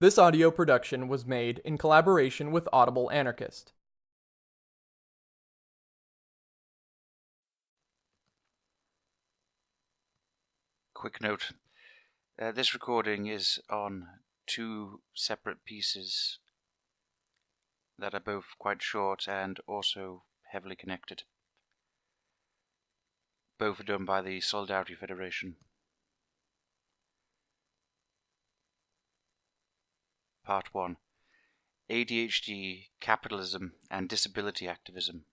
This audio production was made in collaboration with Audible Anarchist. Quick note. Uh, this recording is on two separate pieces that are both quite short and also heavily connected. Both are done by the Solidarity Federation. Part 1 ADHD, Capitalism, and Disability Activism.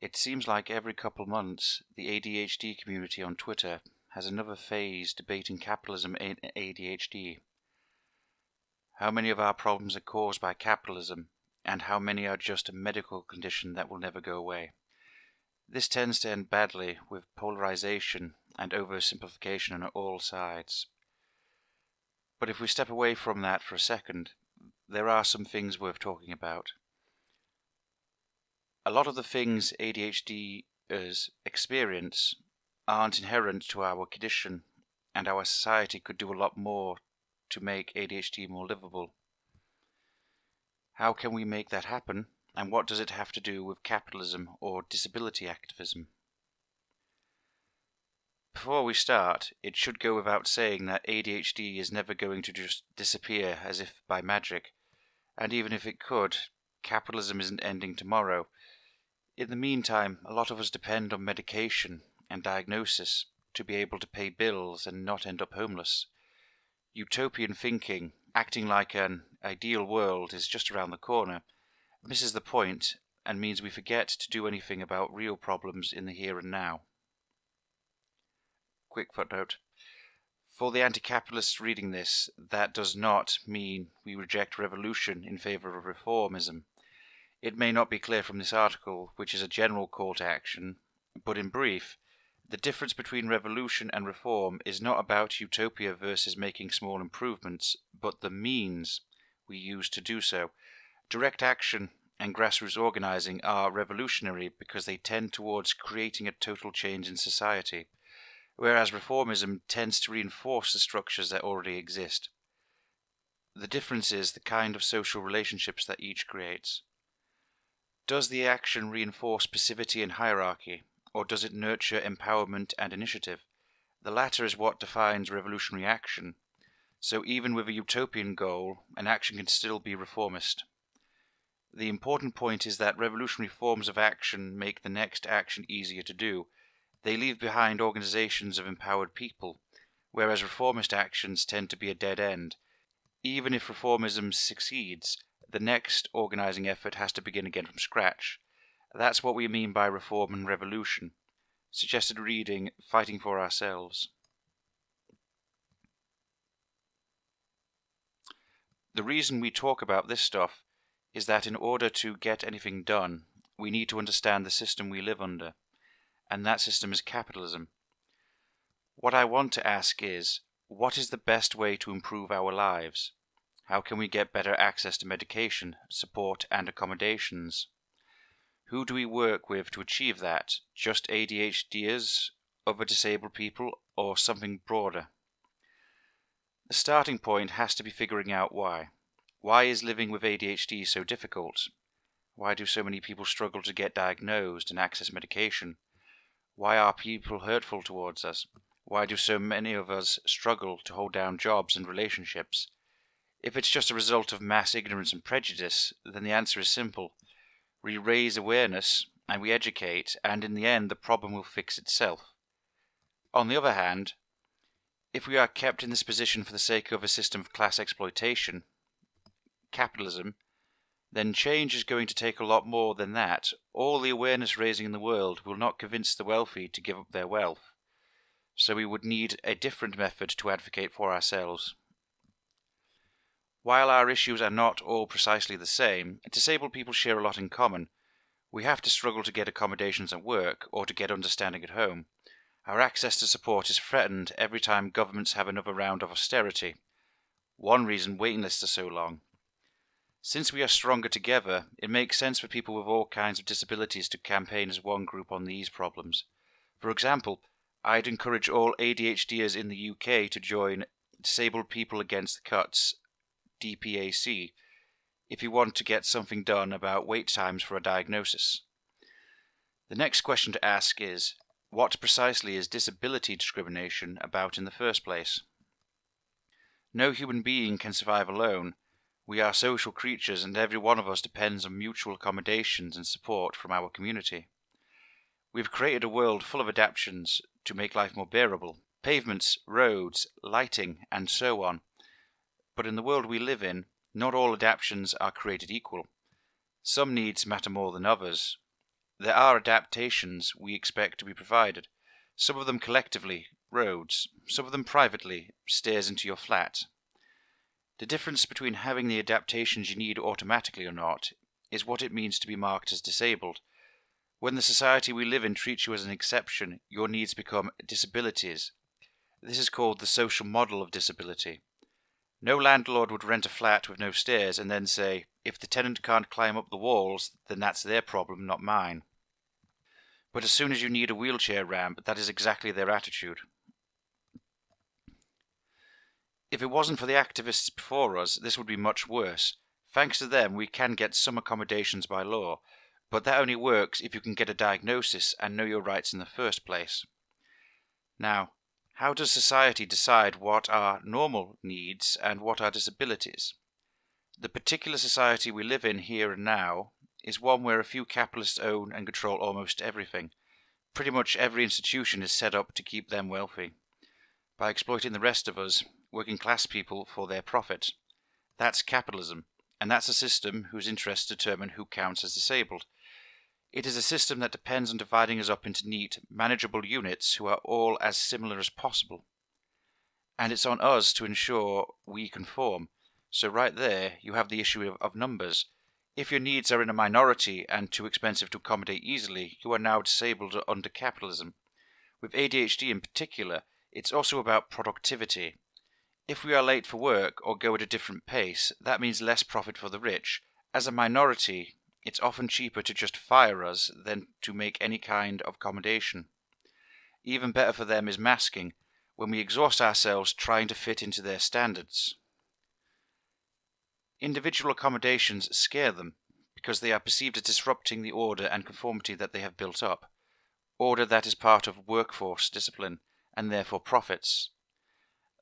It seems like every couple months the ADHD community on Twitter has another phase debating capitalism and ADHD. How many of our problems are caused by capitalism, and how many are just a medical condition that will never go away? This tends to end badly with polarization and oversimplification on all sides. But if we step away from that for a second, there are some things worth talking about. A lot of the things ADHDers experience aren't inherent to our condition, and our society could do a lot more to make ADHD more livable. How can we make that happen, and what does it have to do with capitalism or disability activism? Before we start, it should go without saying that ADHD is never going to just disappear as if by magic, and even if it could, capitalism isn't ending tomorrow. In the meantime, a lot of us depend on medication and diagnosis to be able to pay bills and not end up homeless. Utopian thinking, acting like an ideal world is just around the corner, misses the point and means we forget to do anything about real problems in the here and now. Quick footnote. For the anti capitalists reading this, that does not mean we reject revolution in favour of reformism. It may not be clear from this article, which is a general call to action, but in brief, the difference between revolution and reform is not about utopia versus making small improvements, but the means we use to do so. Direct action and grassroots organizing are revolutionary because they tend towards creating a total change in society whereas reformism tends to reinforce the structures that already exist. The difference is the kind of social relationships that each creates. Does the action reinforce passivity and hierarchy, or does it nurture empowerment and initiative? The latter is what defines revolutionary action, so even with a utopian goal, an action can still be reformist. The important point is that revolutionary forms of action make the next action easier to do, they leave behind organizations of empowered people, whereas reformist actions tend to be a dead end. Even if reformism succeeds, the next organizing effort has to begin again from scratch. That's what we mean by reform and revolution. Suggested reading Fighting for Ourselves. The reason we talk about this stuff is that in order to get anything done, we need to understand the system we live under and that system is capitalism. What I want to ask is, what is the best way to improve our lives? How can we get better access to medication, support, and accommodations? Who do we work with to achieve that? Just ADHDers, other disabled people, or something broader? The starting point has to be figuring out why. Why is living with ADHD so difficult? Why do so many people struggle to get diagnosed and access medication? Why are people hurtful towards us? Why do so many of us struggle to hold down jobs and relationships? If it's just a result of mass ignorance and prejudice, then the answer is simple. We raise awareness and we educate, and in the end, the problem will fix itself. On the other hand, if we are kept in this position for the sake of a system of class exploitation, capitalism, then change is going to take a lot more than that. All the awareness raising in the world will not convince the wealthy to give up their wealth. So we would need a different method to advocate for ourselves. While our issues are not all precisely the same, disabled people share a lot in common. We have to struggle to get accommodations at work or to get understanding at home. Our access to support is threatened every time governments have another round of austerity. One reason waiting lists are so long. Since we are stronger together, it makes sense for people with all kinds of disabilities to campaign as one group on these problems. For example, I'd encourage all ADHDers in the UK to join Disabled People Against the Cuts DPAC, if you want to get something done about wait times for a diagnosis. The next question to ask is what precisely is disability discrimination about in the first place? No human being can survive alone. We are social creatures, and every one of us depends on mutual accommodations and support from our community. We've created a world full of adaptations to make life more bearable pavements, roads, lighting, and so on. But in the world we live in, not all adaptations are created equal. Some needs matter more than others, there are adaptations we expect to be provided, some of them collectively, roads, some of them privately, stairs into your flat. The difference between having the adaptations you need automatically or not is what it means to be marked as disabled. When the society we live in treats you as an exception, your needs become disabilities. This is called the social model of disability. No landlord would rent a flat with no stairs and then say, if the tenant can't climb up the walls, then that's their problem, not mine. But as soon as you need a wheelchair ramp, that is exactly their attitude. If it wasn't for the activists before us, this would be much worse. Thanks to them, we can get some accommodations by law, but that only works if you can get a diagnosis and know your rights in the first place. Now, how does society decide what are normal needs and what are disabilities? The particular society we live in here and now is one where a few capitalists own and control almost everything. Pretty much every institution is set up to keep them wealthy, by exploiting the rest of us, working class people, for their profit. That's capitalism, and that's a system whose interests determine who counts as disabled. It is a system that depends on dividing us up into neat, manageable units who are all as similar as possible. And it's on us to ensure we conform. So, right there, you have the issue of, of numbers. If your needs are in a minority and too expensive to accommodate easily, you are now disabled under capitalism. With ADHD in particular, it's also about productivity. If we are late for work or go at a different pace, that means less profit for the rich. As a minority, it's often cheaper to just fire us than to make any kind of accommodation. Even better for them is masking, when we exhaust ourselves trying to fit into their standards. Individual accommodations scare them because they are perceived as disrupting the order and conformity that they have built up, order that is part of workforce discipline and therefore profits.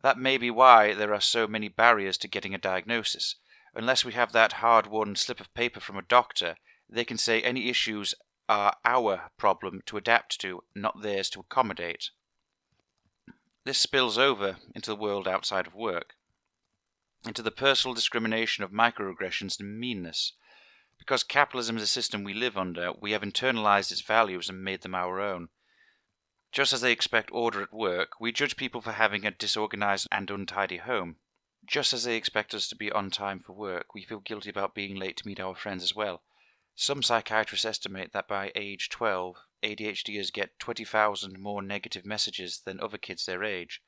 That may be why there are so many barriers to getting a diagnosis. Unless we have that hard won slip of paper from a doctor, they can say any issues are our problem to adapt to, not theirs to accommodate. This spills over into the world outside of work into the personal discrimination of microaggressions and meanness. Because capitalism is a system we live under, we have internalized its values and made them our own. Just as they expect order at work, we judge people for having a disorganized and untidy home. Just as they expect us to be on time for work, we feel guilty about being late to meet our friends as well. Some psychiatrists estimate that by age 12, ADHDers get 20,000 more negative messages than other kids their age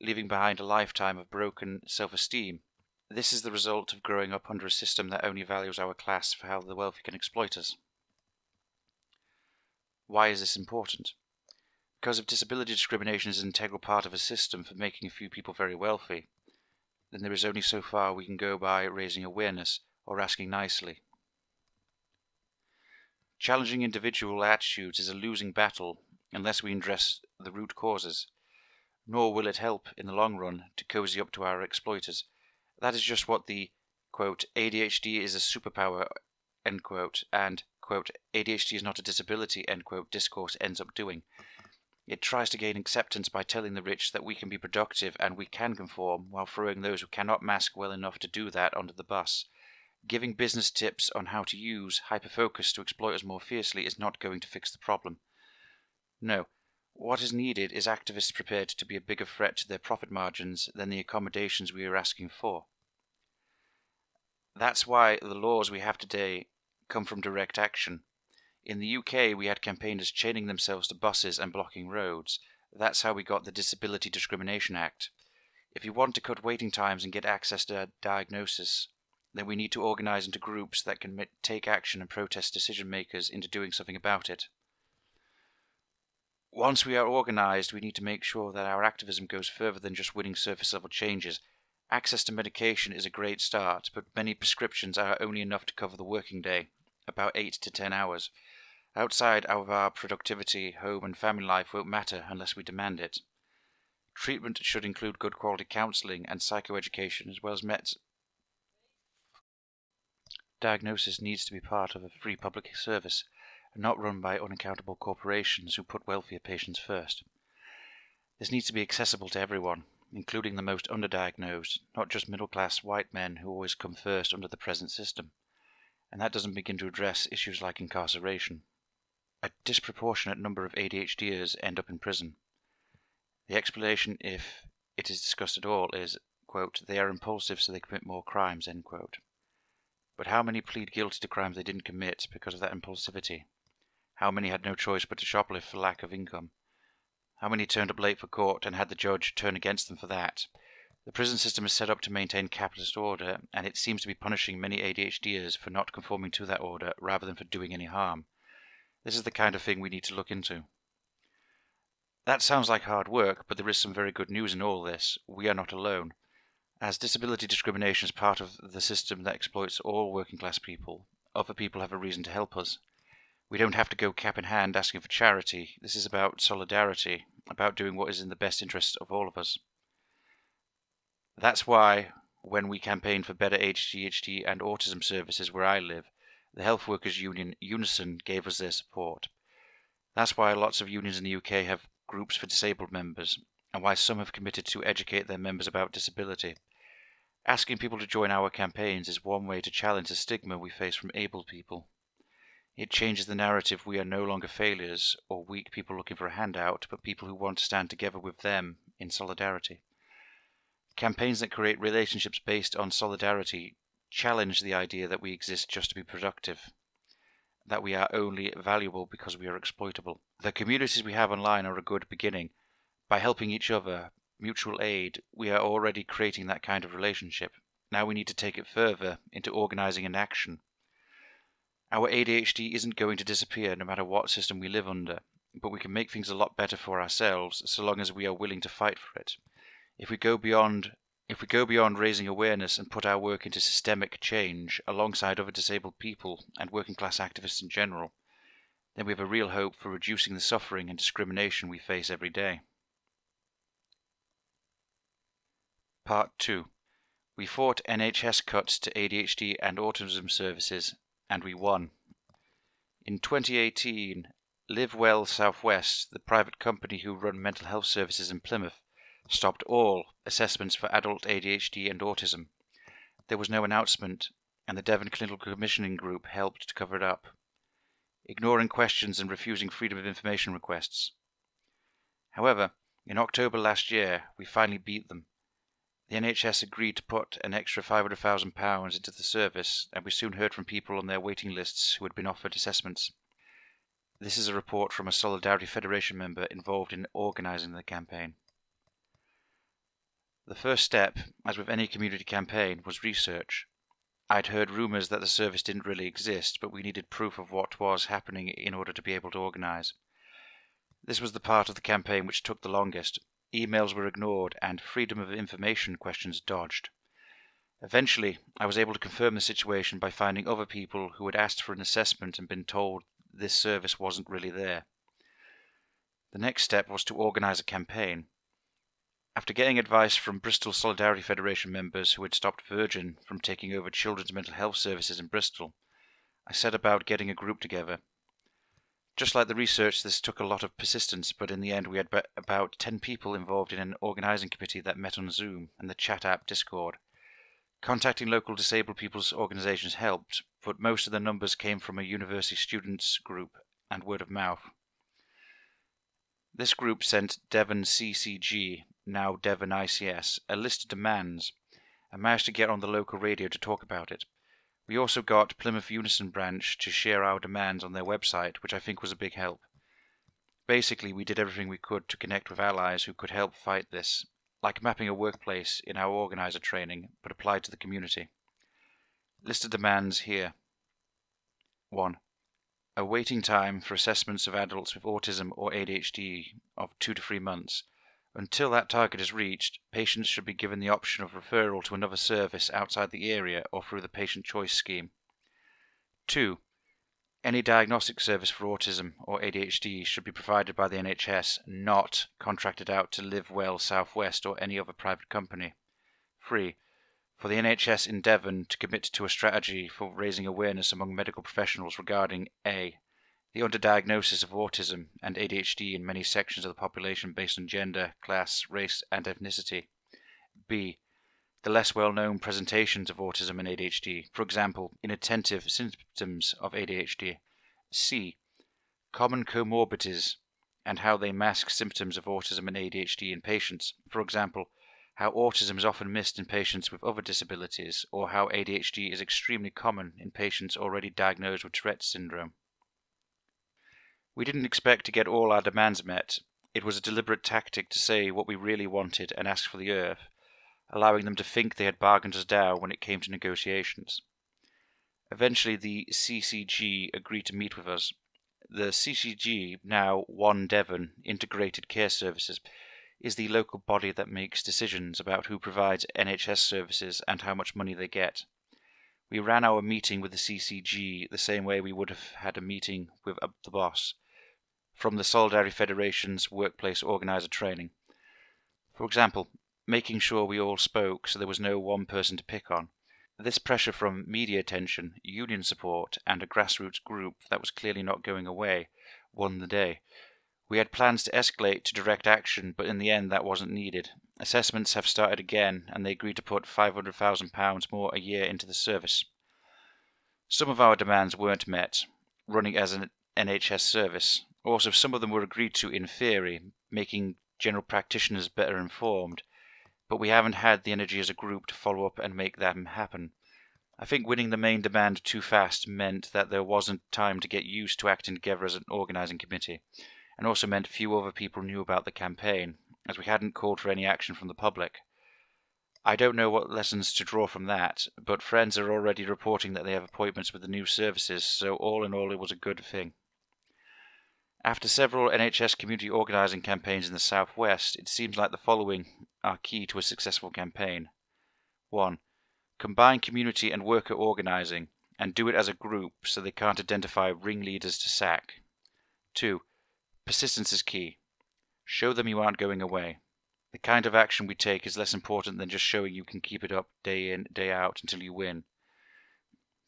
leaving behind a lifetime of broken self esteem. This is the result of growing up under a system that only values our class for how the wealthy can exploit us. Why is this important? Because if disability discrimination is an integral part of a system for making a few people very wealthy, then there is only so far we can go by raising awareness or asking nicely. Challenging individual attitudes is a losing battle unless we address the root causes nor will it help in the long run to cozy up to our exploiters. That is just what the quote, ADHD is a superpower end quote, and quote, ADHD is not a disability end quote, discourse ends up doing. It tries to gain acceptance by telling the rich that we can be productive and we can conform, while throwing those who cannot mask well enough to do that under the bus. Giving business tips on how to use hyperfocus to exploit us more fiercely is not going to fix the problem. No, what is needed is activists prepared to be a bigger threat to their profit margins than the accommodations we are asking for. That's why the laws we have today come from direct action. In the UK, we had campaigners chaining themselves to buses and blocking roads. That's how we got the Disability Discrimination Act. If you want to cut waiting times and get access to a diagnosis, then we need to organise into groups that can take action and protest decision makers into doing something about it. Once we are organized, we need to make sure that our activism goes further than just winning surface level changes Access to medication is a great start, but many prescriptions are only enough to cover the working day, about 8 to 10 hours. Outside of our productivity, home and family life won't matter unless we demand it. Treatment should include good quality counselling and psychoeducation as well as met. Diagnosis needs to be part of a free public service and not run by unaccountable corporations who put wealthier patients first. This needs to be accessible to everyone, including the most underdiagnosed, not just middle class white men who always come first under the present system. And that doesn't begin to address issues like incarceration. A disproportionate number of ADHDers end up in prison. The explanation, if it is discussed at all, is, quote, they are impulsive so they commit more crimes, end quote. But how many plead guilty to crimes they didn't commit because of that impulsivity? How many had no choice but to shoplift for lack of income? How many turned up late for court and had the judge turn against them for that? The prison system is set up to maintain capitalist order, and it seems to be punishing many ADHDers for not conforming to that order rather than for doing any harm. This is the kind of thing we need to look into. That sounds like hard work, but there is some very good news in all this. We are not alone. As disability discrimination is part of the system that exploits all working class people, other people have a reason to help us. We don't have to go cap in hand asking for charity. This is about solidarity, about doing what is in the best interest of all of us. That's why, when we campaigned for better ADHD and autism services where I live, the Health Workers Union Unison gave us their support. That's why lots of unions in the UK have groups for disabled members, and why some have committed to educate their members about disability. Asking people to join our campaigns is one way to challenge the stigma we face from able people. It changes the narrative we are no longer failures or weak people looking for a handout, but people who want to stand together with them in solidarity. Campaigns that create relationships based on solidarity challenge the idea that we exist just to be productive, that we are only valuable because we are exploitable. The communities we have online are a good beginning. By helping each other, mutual aid, we are already creating that kind of relationship. Now we need to take it further into organizing an action our ADHD isn't going to disappear no matter what system we live under, but we can make things a lot better for ourselves so long as we are willing to fight for it. If we go beyond if we go beyond raising awareness and put our work into systemic change alongside other disabled people and working class activists in general, then we have a real hope for reducing the suffering and discrimination we face every day. Part 2 We fought NHS cuts to ADHD and autism services and we won. In 2018, Live Well Southwest, the private company who run mental health services in Plymouth, stopped all assessments for adult ADHD and autism. There was no announcement, and the Devon Clinical Commissioning Group helped to cover it up, ignoring questions and refusing Freedom of Information requests. However, in October last year, we finally beat them the NHS agreed to put an extra £500,000 into the service, and we soon heard from people on their waiting lists who had been offered assessments. This is a report from a Solidarity Federation member involved in organising the campaign. The first step, as with any community campaign, was research. I'd heard rumours that the service didn't really exist, but we needed proof of what was happening in order to be able to organise. This was the part of the campaign which took the longest, emails were ignored, and freedom of information questions dodged. Eventually, I was able to confirm the situation by finding other people who had asked for an assessment and been told this service wasn't really there. The next step was to organise a campaign. After getting advice from Bristol Solidarity Federation members who had stopped Virgin from taking over children's mental health services in Bristol, I set about getting a group together just like the research, this took a lot of persistence, but in the end, we had about 10 people involved in an organising committee that met on Zoom and the chat app Discord. Contacting local disabled people's organisations helped, but most of the numbers came from a university students group and word of mouth. This group sent Devon CCG, now Devon ICS, a list of demands and managed to get on the local radio to talk about it. We also got Plymouth Unison branch to share our demands on their website, which I think was a big help. Basically, we did everything we could to connect with allies who could help fight this, like mapping a workplace in our organizer training, but applied to the community. List of demands here. 1. A waiting time for assessments of adults with autism or ADHD of 2 to 3 months, Until that target is reached, patients should be given the option of referral to another service outside the area or through the patient choice scheme. 2. Any diagnostic service for autism or ADHD should be provided by the NHS, not contracted out to Live Well Southwest or any other private company. 3. For the NHS in Devon to commit to a strategy for raising awareness among medical professionals regarding A. The underdiagnosis of autism and ADHD in many sections of the population based on gender, class, race, and ethnicity. B the less well known presentations of autism and ADHD, for example, inattentive symptoms of ADHD. C. Common comorbidities and how they mask symptoms of autism and ADHD in patients, for example, how autism is often missed in patients with other disabilities, or how ADHD is extremely common in patients already diagnosed with Tourette's syndrome. We didn't expect to get all our demands met. It was a deliberate tactic to say what we really wanted and ask for the earth, allowing them to think they had bargained us down when it came to negotiations. Eventually, the CCG agreed to meet with us. The CCG, now One Devon Integrated Care Services, is the local body that makes decisions about who provides NHS services and how much money they get. We ran our meeting with the CCG the same way we would have had a meeting with uh, the boss from the Solidarity Federation's workplace organizer training. For example, making sure we all spoke so there was no one person to pick on. This pressure from media attention, union support, and a grassroots group that was clearly not going away won the day. We had plans to escalate to direct action, but in the end that wasn't needed. Assessments have started again, and they agreed to put £500,000 more a year into the service. Some of our demands weren't met, running as an NHS service. Also, some of them were agreed to in theory, making general practitioners better informed, but we haven't had the energy as a group to follow up and make them happen. I think winning the main demand too fast meant that there wasn't time to get used to acting together as an organising committee, and also meant few other people knew about the campaign, as we hadn't called for any action from the public. I don't know what lessons to draw from that, but friends are already reporting that they have appointments with the new services, so all in all it was a good thing. After several NHS community organising campaigns in the southwest, it seems like the following are key to a successful campaign. 1. Combine community and worker organising, and do it as a group so they can't identify ringleaders to sack. 2. Persistence is key. Show them you aren't going away. The kind of action we take is less important than just showing you can keep it up day in, day out until you win.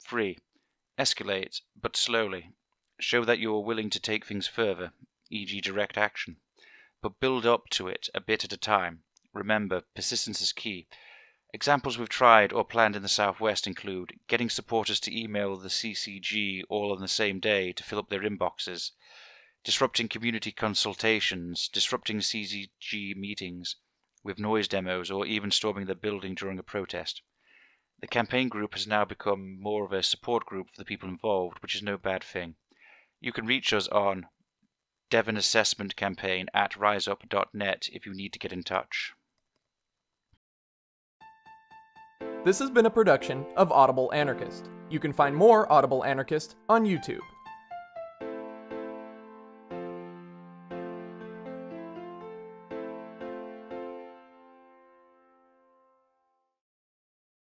3. Escalate, but slowly, Show that you are willing to take things further, e.g., direct action. But build up to it a bit at a time. Remember, persistence is key. Examples we've tried or planned in the Southwest include getting supporters to email the CCG all on the same day to fill up their inboxes, disrupting community consultations, disrupting CCG meetings with noise demos, or even storming the building during a protest. The campaign group has now become more of a support group for the people involved, which is no bad thing. You can reach us on Devon Assessment Campaign at riseup.net if you need to get in touch. This has been a production of Audible Anarchist. You can find more Audible Anarchist on YouTube.